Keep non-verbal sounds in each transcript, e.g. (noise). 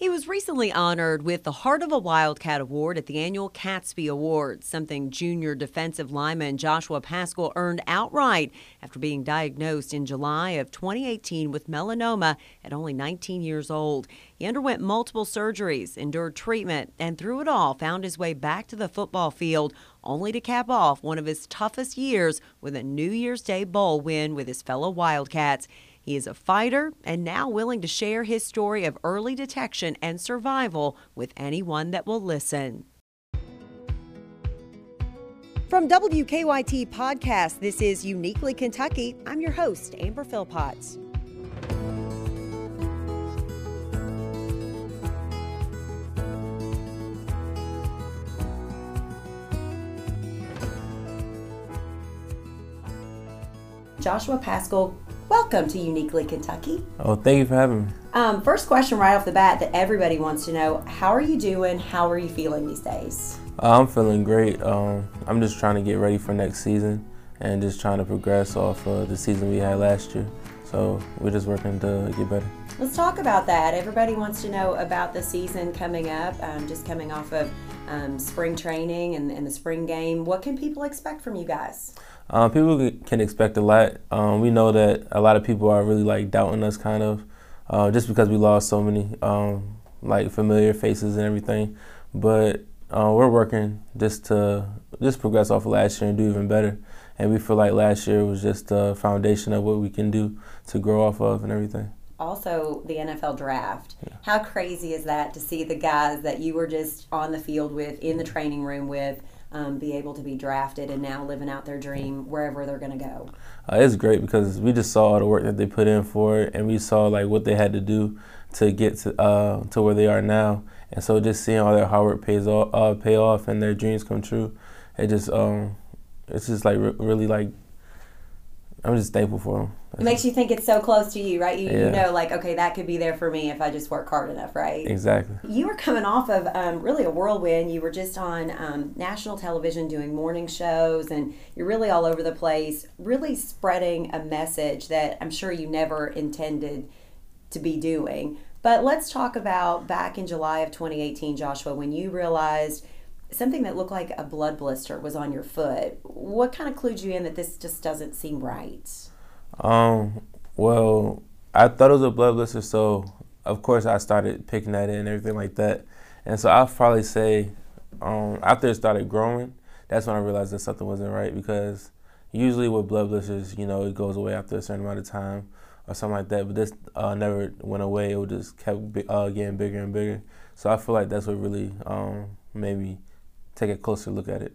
He was recently honored with the Heart of a Wildcat Award at the annual Catspy Awards, something junior defensive lineman Joshua Paschal earned outright after being diagnosed in July of 2018 with melanoma at only 19 years old. He underwent multiple surgeries, endured treatment, and through it all found his way back to the football field, only to cap off one of his toughest years with a New Year's Day Bowl win with his fellow Wildcats. He is a fighter and now willing to share his story of early detection and survival with anyone that will listen. From WKYT Podcast, this is Uniquely Kentucky. I'm your host, Amber Philpotts. Joshua Paschal, welcome to Uniquely Kentucky. Oh, thank you for having me. Um, first question right off the bat that everybody wants to know How are you doing? How are you feeling these days? Uh, I'm feeling great. Um, I'm just trying to get ready for next season and just trying to progress off uh, the season we had last year. So we're just working to get better. Let's talk about that. Everybody wants to know about the season coming up, um, just coming off of um, spring training and, and, the spring game. What can people expect from you guys? Uh, people can expect a lot. Um, we know that a lot of people are really like doubting us, kind of, uh, just because we lost so many um, like familiar faces and everything. But uh, we're working just to just progress off of last year and do even better. And we feel like last year was just the foundation of what we can do to grow off of and everything. Also, the NFL draft. Yeah. How crazy is that to see the guys that you were just on the field with, in the training room with, um, be able to be drafted and now living out their dream wherever they're going to go? Uh, it's great because we just saw the work that they put in for it, and we saw like what they had to do to get to uh, to where they are now. And so just seeing all their hard work pays off, uh, pay off, and their dreams come true, it just um, it's just like re- really like I'm just thankful for them. It makes you think it's so close to you, right? You, yeah. you, know, like, okay, that could be there for me if I just work hard enough, right? Exactly. You were coming off of um, really a whirlwind. You were just on um, national television doing morning shows, and you're really all over the place, really spreading a message that I'm sure you never intended to be doing. But let's talk about back in July of 2018, Joshua, when you realized – something that looked like a blood blister was on your foot. What kind of clued you in that this just doesn't seem right? Um, well, I thought it was a blood blister, so of course I started picking at it and everything like that. And so I'll probably say um, after it started growing, that's when I realized that something wasn't right because usually with blood blisters, you know, it goes away after a certain amount of time or something like that. But this uh, never went away. It just kept uh, getting bigger and bigger. So I feel like that's what really um, made me take a closer look at it.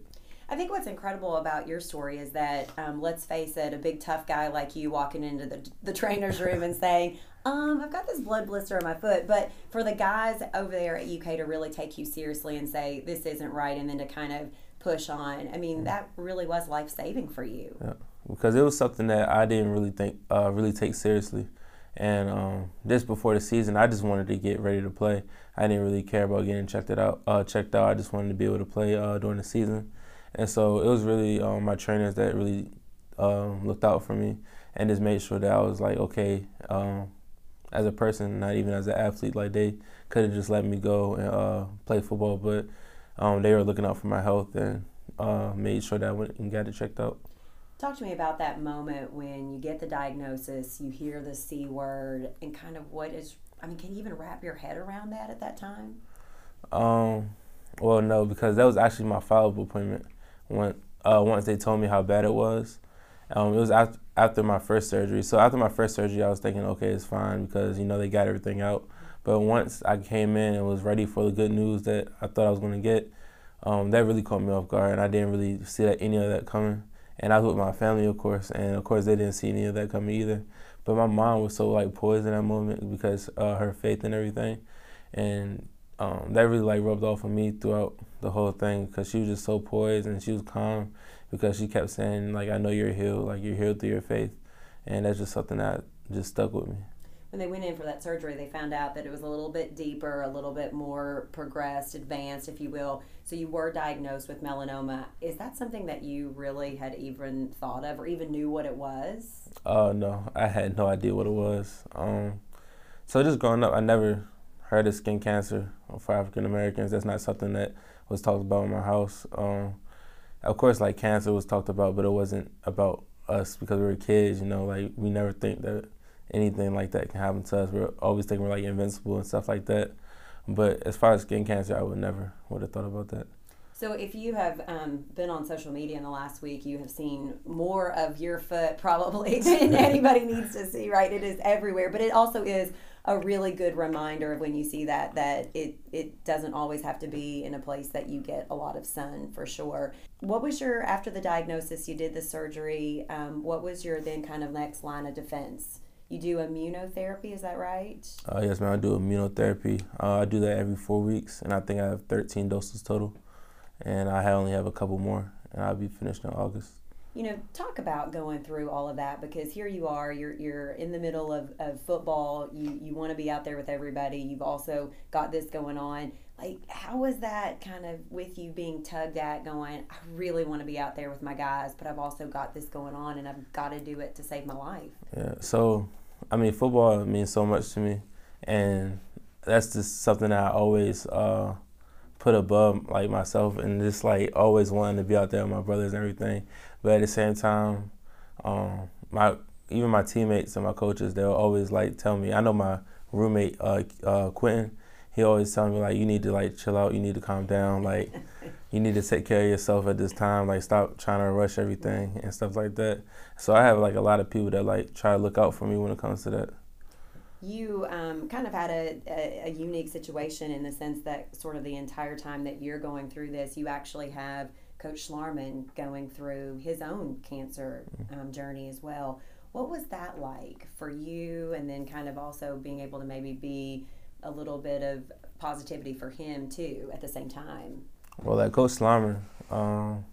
I think what's incredible about your story is that, um, let's face it, a big tough guy like you walking into the, the trainer's room and saying, um, I've got this blood blister on my foot. But for the guys over there at UK to really take you seriously and say, this isn't right, and then to kind of push on, I mean, that really was life saving for you. Yeah, because it was something that I didn't really think, uh, really take seriously. And um, just before the season, I just wanted to get ready to play. I didn't really care about getting checked it out. Uh, checked out. I just wanted to be able to play uh, during the season. And so it was really um, my trainers that really um, looked out for me and just made sure that I was like okay um, as a person, not even as an athlete. Like they could have just let me go and uh, play football, but um, they were looking out for my health and uh, made sure that I went and got it checked out. Talk to me about that moment when you get the diagnosis, you hear the C word, and kind of what is, I mean, can you even wrap your head around that at that time? Um, well, no, because that was actually my follow up appointment. When, uh, once they told me how bad it was, um, it was after, after my first surgery. So after my first surgery, I was thinking, okay, it's fine because, you know, they got everything out. But once I came in and was ready for the good news that I thought I was going to get, um, that really caught me off guard, and I didn't really see that, any of that coming and I was with my family, of course, and of course they didn't see any of that coming either. But my mom was so like poised in that moment because uh, her faith and everything, and um, that really like rubbed off on me throughout the whole thing because she was just so poised and she was calm because she kept saying like I know you're healed, like you're healed through your faith, and that's just something that just stuck with me when they went in for that surgery, they found out that it was a little bit deeper, a little bit more progressed, advanced, if you will. So you were diagnosed with melanoma. Is that something that you really had even thought of or even knew what it was? Uh, no, I had no idea what it was. Um, so just growing up, I never heard of skin cancer for African Americans. That's not something that was talked about in my house. Um, of course, like cancer was talked about, but it wasn't about us because we were kids. You know, like we never think that anything like that can happen to us. We're always thinking we're like invincible and stuff like that. But as far as skin cancer, I would never would have thought about that. So, if you have um, been on social media in the last week, you have seen more of your foot probably (laughs) than anybody needs to see, right? It is everywhere, but it also is a really good reminder of when you see that that it it doesn't always have to be in a place that you get a lot of sun for sure. What was your after the diagnosis? You did the surgery. Um, what was your then kind of next line of defense? You do immunotherapy, is that right? Uh, yes, man. I do immunotherapy. Uh, I do that every four weeks, and I think I have 13 doses total. And I only have a couple more, and I'll be finished in August you know, talk about going through all of that because here you are, you're you're in the middle of, of football. You you want to be out there with everybody. You've also got this going on. Like, how was that kind of with you being tugged at, going, I really want to be out there with my guys, but I've also got this going on and I've got to do it to save my life. Yeah. So, I mean, football means so much to me, and that's just something that I always. Uh, put above like myself and just like always wanting to be out there with my brothers and everything. But at the same time, um, my even my teammates and my coaches, they'll always like tell me. I know my roommate uh, uh, Quinton, he always tell me like you need to like chill out, you need to calm down, like (laughs) you need to take care of yourself at this time, like stop trying to rush everything and stuff like that. So I have like a lot of people that like try to look out for me when it comes to that you um, kind of had a, a, a, unique situation in the sense that sort of the entire time that you're going through this, you actually have Coach Schlarman going through his own cancer mm-hmm. um, journey as well. What was that like for you? And then kind of also being able to maybe be a little bit of positivity for him too at the same time. Well, like Coach Schlarman, um,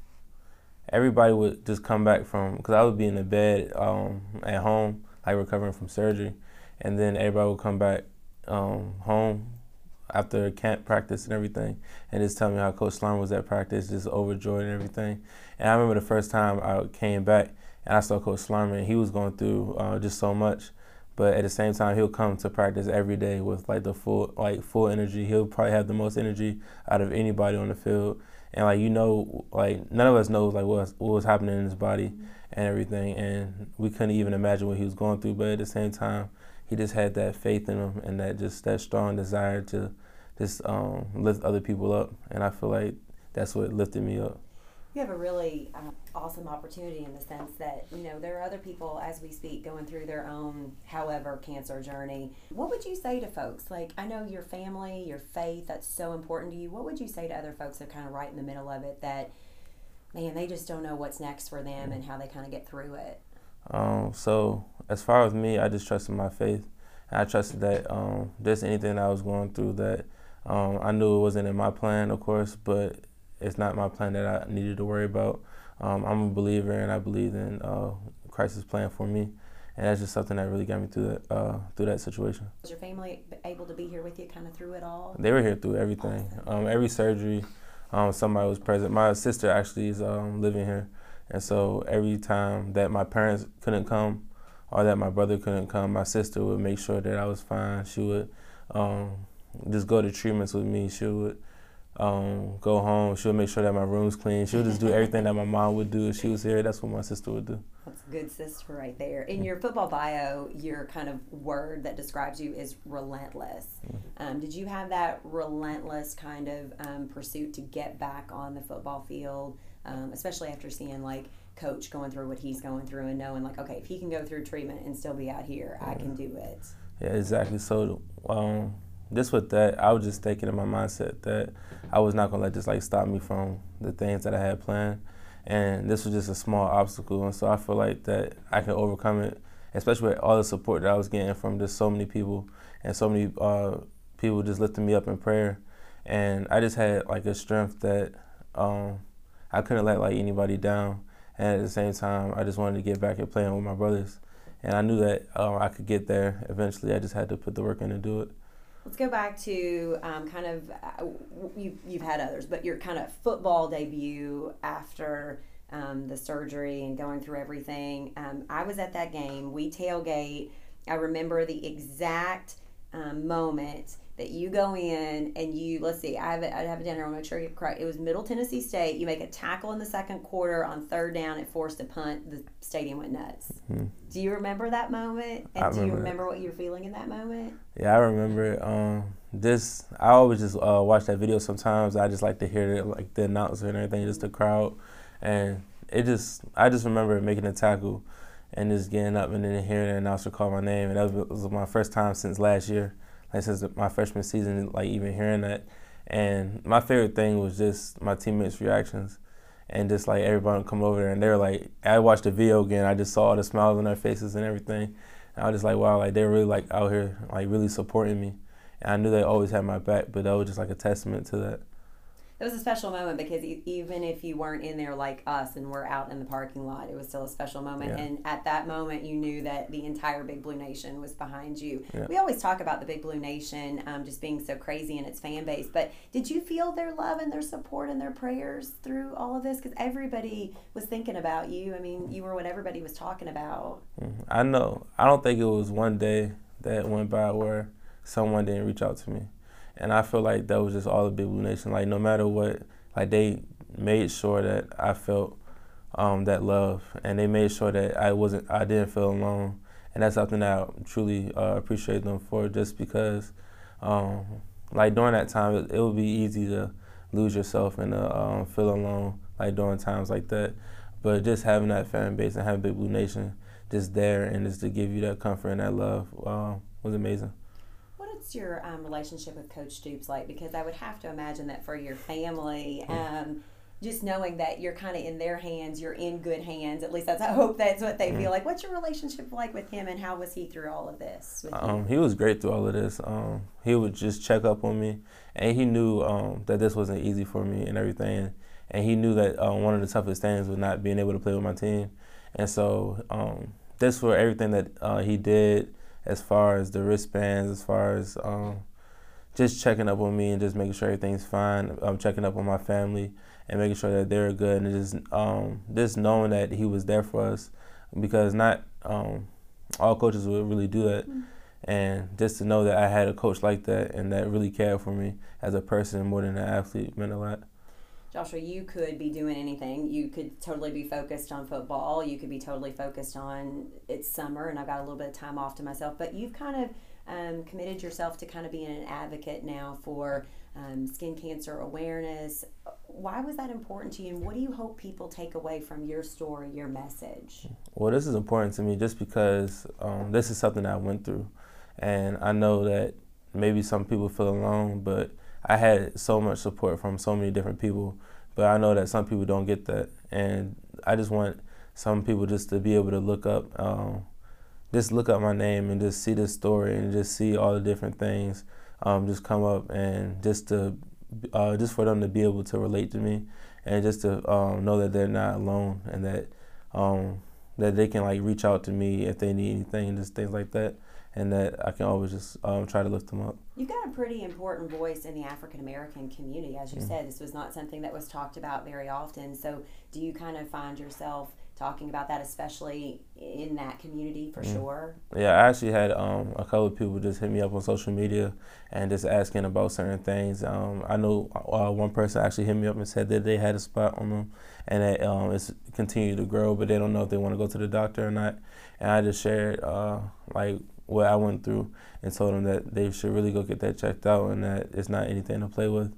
everybody would just come back from because I would be in the bed um, at home, like recovering from surgery, and then everybody would come back um, home after camp practice and everything, and just telling me how Coach Slum was at practice, just overjoyed and everything. And I remember the first time I came back and I saw Coach Slum, and he was going through uh, just so much. But at the same time, he'll come to practice every day with like the full like full energy. He'll probably have the most energy out of anybody on the field. And like you know, like none of us knows like what what was happening in his body and everything, and we couldn't even imagine what he was going through. But at the same time, he just had that faith in him and that just that strong desire to just um, lift other people up. And I feel like that's what lifted me up. You have a really uh, awesome opportunity in the sense that you know there are other people as we speak going through their own, however, cancer journey. What would you say to folks? Like I know your family, your faith, that's so important to you. What would you say to other folks that are kind of right in the middle of it that, man, they just don't know what's next for them and how they kind of get through it? Um, so as far as me, I just trusted my faith. And I trusted that um, just anything I was going through that um, I knew it wasn't in my plan, of course, but it's not my plan that I needed to worry about. Um, I'm a believer, and I believe in uh, Christ's plan for me, and that's just something that really got me through that uh, through that situation. Was your family able to be here with you, kind of through it all? They were here through everything. Um, every surgery, um, somebody was present. My sister actually is um, living here, and so every time that my parents couldn't come, or that my brother couldn't come, my sister would make sure that I was fine. She would um, just go to treatments with me. She would um, go home. She would make sure that my room's clean. She would just do (laughs) everything that my mom would do if she was here. That's what my sister would do. That's a good sister right there. In your football bio, your kind of word that describes you is relentless. Mm-hmm. Um, did you have that relentless kind of um, pursuit to get back on the football field, um, especially after seeing like coach going through what he's going through and knowing like, okay, if he can go through treatment and still be out here, I can do it. Yeah, exactly. So, um, just with that, I was just thinking in my mindset that I was not gonna let this like stop me from the things that I had planned, and this was just a small obstacle, and so I feel like that I can overcome it, especially with all the support that I was getting from just so many people. And so many uh, people just lifting me up in prayer, and I just had like a strength that um, I couldn't let like anybody down, and at the same time, I just wanted to get back and playing with my brothers, and I knew that uh, I could get there eventually. I just had to put the work in to do it. Let's go back to um, kind of uh, you, you've had others, but your kind of football debut after um, the surgery and going through everything. Um, I was at that game. We tailgate. I remember the exact um, moment that you go in and you let's see, I have it. I have a down here. I'm make sure I get it correct. It was Middle Tennessee State. You make a tackle in the second quarter on third down. It forced a punt. The stadium went nuts. Mm-hmm. Do you remember that moment? And I do you remember it. what you were feeling in that moment? Yeah, I remember it. Um, this I always just uh, watch that video. Sometimes I just like to hear it, like the announcer and everything, just the crowd, and it just I just remember making a tackle and just getting up and then hearing the announcer call my name, and that was, was my first time since last year, like since my freshman season, like even hearing that. And my favorite thing was just my teammates' reactions, and just like everybody come over there, and they were like, I watched the video again, I just saw all the smiles on their faces and everything. And I was just like, wow, like they're really like out here, like really supporting me. And I knew they always had my back, but that was just like a testament to that. It was a special moment because e- even if you weren't in there like us and we're out in the parking lot, it was still a special moment. Yeah. And at that moment, you knew that the entire Big Blue Nation was behind you. Yeah. We always talk about the Big Blue Nation um, just being so crazy in its fan base, but did you feel their love and their support and their prayers through all of this? Because everybody was thinking about you. I mean, you were what everybody was talking about. Mhm. I know. I don't think it was one day that went by where someone didn't reach out to me. And I feel like that was just all the Big Blue Nation. Like no matter what, like they made sure that I felt um, that love, and they made sure that I wasn't, I didn't feel alone. And that's something that I truly uh, appreciate them for, just because, um, like during that time, it, it would be easy to lose yourself and uh, um, feel alone, like during times like that. But just having that fan base and having Big Blue Nation just there and just to give you that comfort and that love um, was amazing. What's your um, relationship with Coach Stoops like? Because I would have to imagine that for your family, um, just knowing that you're kind of in their hands, you're in good hands. At least that's I hope that's what they Mm-hmm. feel like. What's your relationship like with him, and how was he through all of this? Um, he was great through all of this. Um, he would just check up on me, and he knew um, that this wasn't easy for me and everything. And he knew that um, one of the toughest things was not being able to play with my team. And so um, this for everything that uh, he did, as far as the wristbands, as far as um, just checking up on me and just making sure everything's fine. Um, checking up on my family and making sure that they're good, and just um, just knowing that he was there for us, because not um, all coaches would really do that. And just to know that I had a coach like that and that really cared for me as a person more than an athlete meant a lot. Joshua, you could be doing anything. You could totally be focused on football. You could be totally focused on it's summer and I've got a little bit of time off to myself. But you've kind of um, committed yourself to kind of being an advocate now for um, skin cancer awareness. Why was that important to you, and what do you hope people take away from your story, your message? Well, this is important to me just because um, this is something I went through. And I know that maybe some people feel alone, but I had so much support from so many different people. But I know that some people don't get that. And I just want some people just to be able to look up, um, just look up my name and just see this story and just see all the different things um, just come up and just to, uh, just for them to be able to relate to me and just to um, know that they're not alone and that um, that they can like reach out to me if they need anything, and just things like that, and that I can always just um, try to lift them up. You've got a pretty important voice in the African American community. As you said, this was not something that was talked about very often. So, do you kind of find yourself talking about that, especially in that community for sure? Yeah, I actually had um, a couple of people just hit me up on social media and just asking about certain things. Um, I know uh, one person actually hit me up and said that they had a spot on them and that um, it's continued to grow, but they don't know if they want to go to the doctor or not. And I just shared uh, like what I went through and told them that they should really go get that checked out and that it's not anything to play with,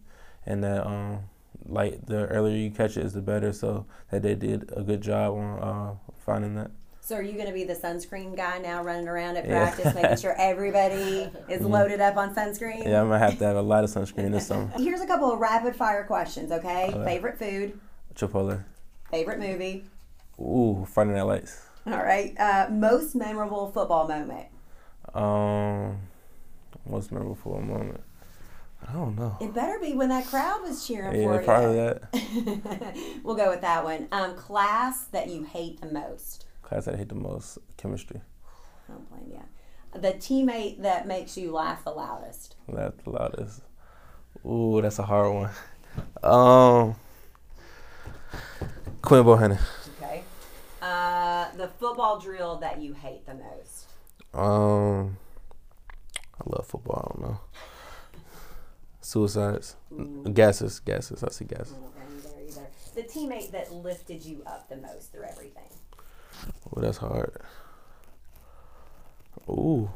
and that um, like the earlier you catch it is the better. So that they did a good job on uh, finding that. So, are you going to be the sunscreen guy now running around at Yeah. practice, making sure (laughs) everybody is loaded up on sunscreen? Yeah, I'm gonna have to have a lot of sunscreen this summer. (laughs) Here's a couple of rapid fire questions, okay? Okay. Favorite food, Chipotle. favorite movie, Ooh, Friday Night Lights. all right? Uh, most memorable football moment. Um, most memorable for a moment. I don't know. It better be when that crowd was cheering Yeah, for probably you. that. (laughs) we'll go with that one. Um, class that you hate the most. Class that I hate the most, chemistry. I don't blame you. The teammate that makes you laugh the loudest. That's the loudest. Ooh, that's a hard one. Um, Quinn Bohanna. Okay. Uh, the football drill that you hate the most. Um, I love football. I don't know. Suicides, gases, gases. I see gases. I don't run there either. The teammate that lifted you up the most through everything. Oh, that's hard. Ooh,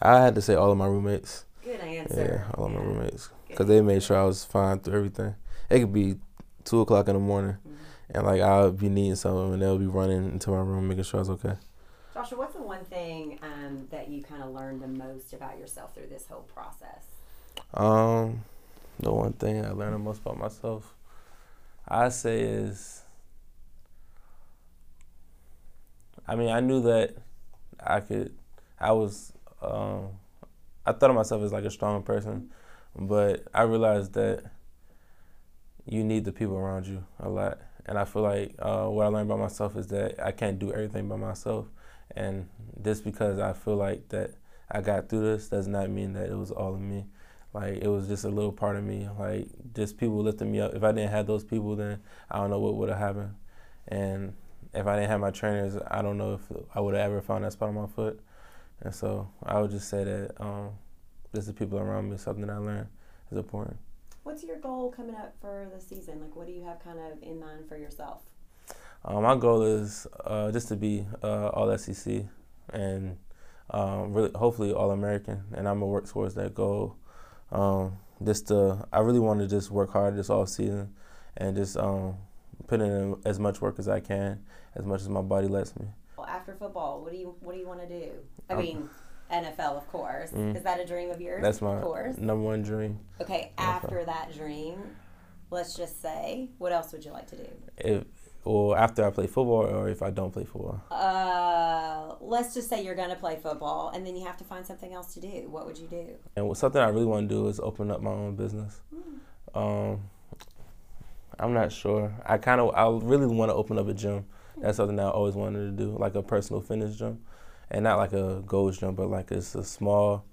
I had to say all of my roommates. Good answer. Yeah, all of my roommates, because they made sure I was fine through everything. It could be two o'clock in the morning, Mhm. and like I'll be needing something, and they'll be running into my room, making sure I was okay. Joshua, what's the one thing um, that you kind of learned the most about yourself through this whole process? Um, the one thing I learned the most about myself, I say is, I mean, I knew that I could, I was, um, I thought of myself as like a strong person, but I realized that you need the people around you a lot. And I feel like uh, what I learned about myself is that I can't do everything by myself. And just because I feel like that I got through this does not mean that it was all of me. Like it was just a little part of me. Like just people lifting me up. If I didn't have those people, then I don't know what would have happened. And if I didn't have my trainers, I don't know if I would have ever found that spot on my foot. And so I would just say that um, just the people around me, something I learned is important. What's your goal coming up for the season? Like, what do you have kind of in mind for yourself? Uh, my goal is uh, just to be uh, all SEC and um, really, hopefully all American, and I'm gonna work towards that goal. Um, just to, I really want to just work hard this off season and just um, put in as much work as I can, as much as my body lets me. Well, after football, what do you what do you want to do? I Um, mean, NFL, of course. Mm. Is that a dream of yours? That's my of course. number one dream. Okay, after that dream, let's just say, what else would you like to do? If well, after I play football, or if I don't play football, Uh, let's just say you're gonna play football, and then you have to find something else to do. What would you do? and something I really want to do is open up my own business. Um, I'm not sure. I kind of, I really want to open up a gym. That's something I always wanted to do, like a personal fitness gym, and not like a Gold's gym, but like it's a small,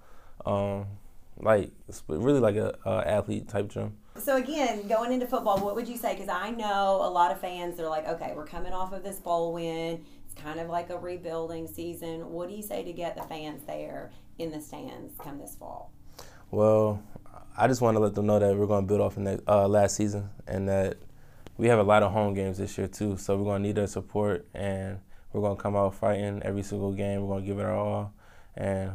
um, like it's really like a, a athlete type gym. So again, going into football, what would you say? Because I know a lot of fans. They're like, okay, we're coming off of this bowl win. It's kind of like a rebuilding season. What do you say to get the fans there in the stands come this fall? Well, I just want to let them know that we're going to build off of next, uh, last season and that we have a lot of home games this year too. So we're going to need their support and we're going to come out fighting every single game. We're going to give it our all, and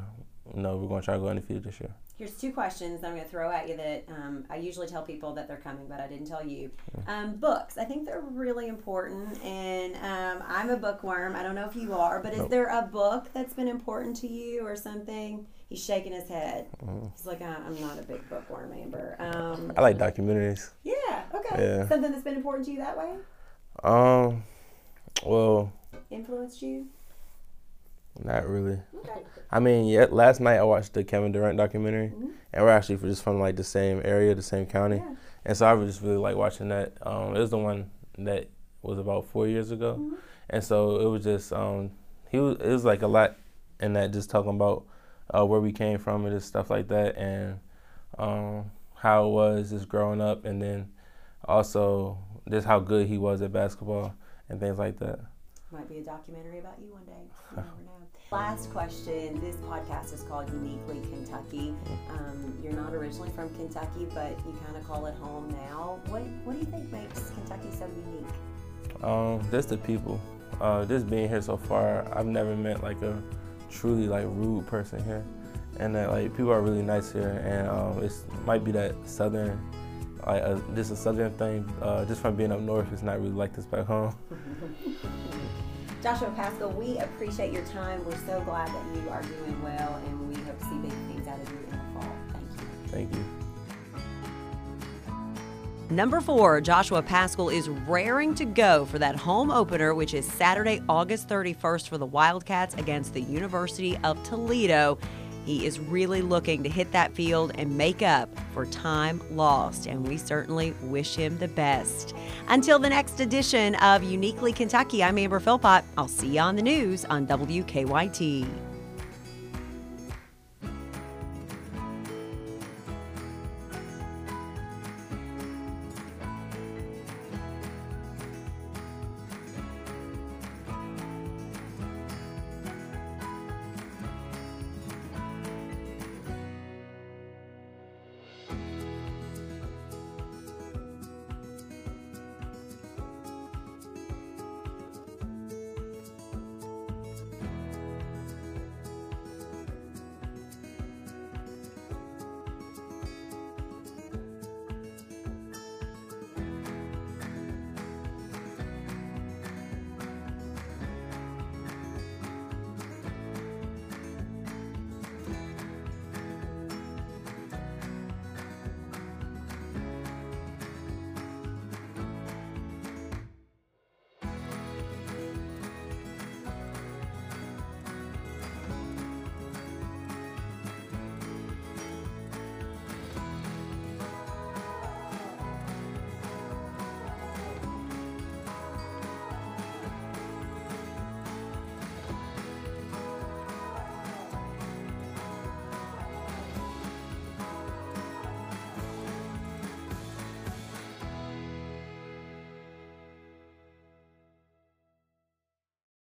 you know we're going to try to go undefeated this year. Here's two questions I'm going to throw at you that um, I usually tell people that they're coming, but I didn't tell you. Um, books, I think they're really important, and um, I'm a bookworm. I don't know if you are, but is Nope. there a book that's been important to you or something? He's shaking his head. Mhm. He's like, "Uh, I'm not a big bookworm, Amber. Um, I like documentaries. yeah, okay. Yeah. Something that's been important to you that way? Um, well, Influenced you? Not really. Okay. I mean, yeah, last night I watched the Kevin Durant documentary, Mhm. and we're actually just from like the same area, the same county. Yeah. And so I was just really like watching that. Um, it was the one that was about four years ago, Mhm. and so it was just um, he was it was like a lot in that just talking about uh, where we came from and just stuff like that, and um, how it was just growing up, and then also just how good he was at basketball and things like that. Might be a documentary about you one day. You never know. Last question. This podcast is called Uniquely Kentucky. Um, you're not originally from Kentucky, but you kind of call it home now. What What do you think makes Kentucky so unique? Um, just the people. Uh, just being here so far, I've never met like a truly like rude person here, and that like people are really nice here. And um, it's might be that southern, like uh, just a southern thing. Uh, just from being up north, it's not really like this back home. (laughs) Joshua Paschal, we appreciate your time. We're so glad that you are doing well, and we hope to see big things out of you in the fall. Thank you. Thank you. Number four, Joshua Paschal is raring to go for that home opener, which is Saturday, August 31st for the Wildcats against the University of Toledo. He is really looking to hit that field and make up for time lost, and we certainly wish him the best. Until the next edition of Uniquely Kentucky, I'm Amber Philpott. I'll see you on the news on WKYT.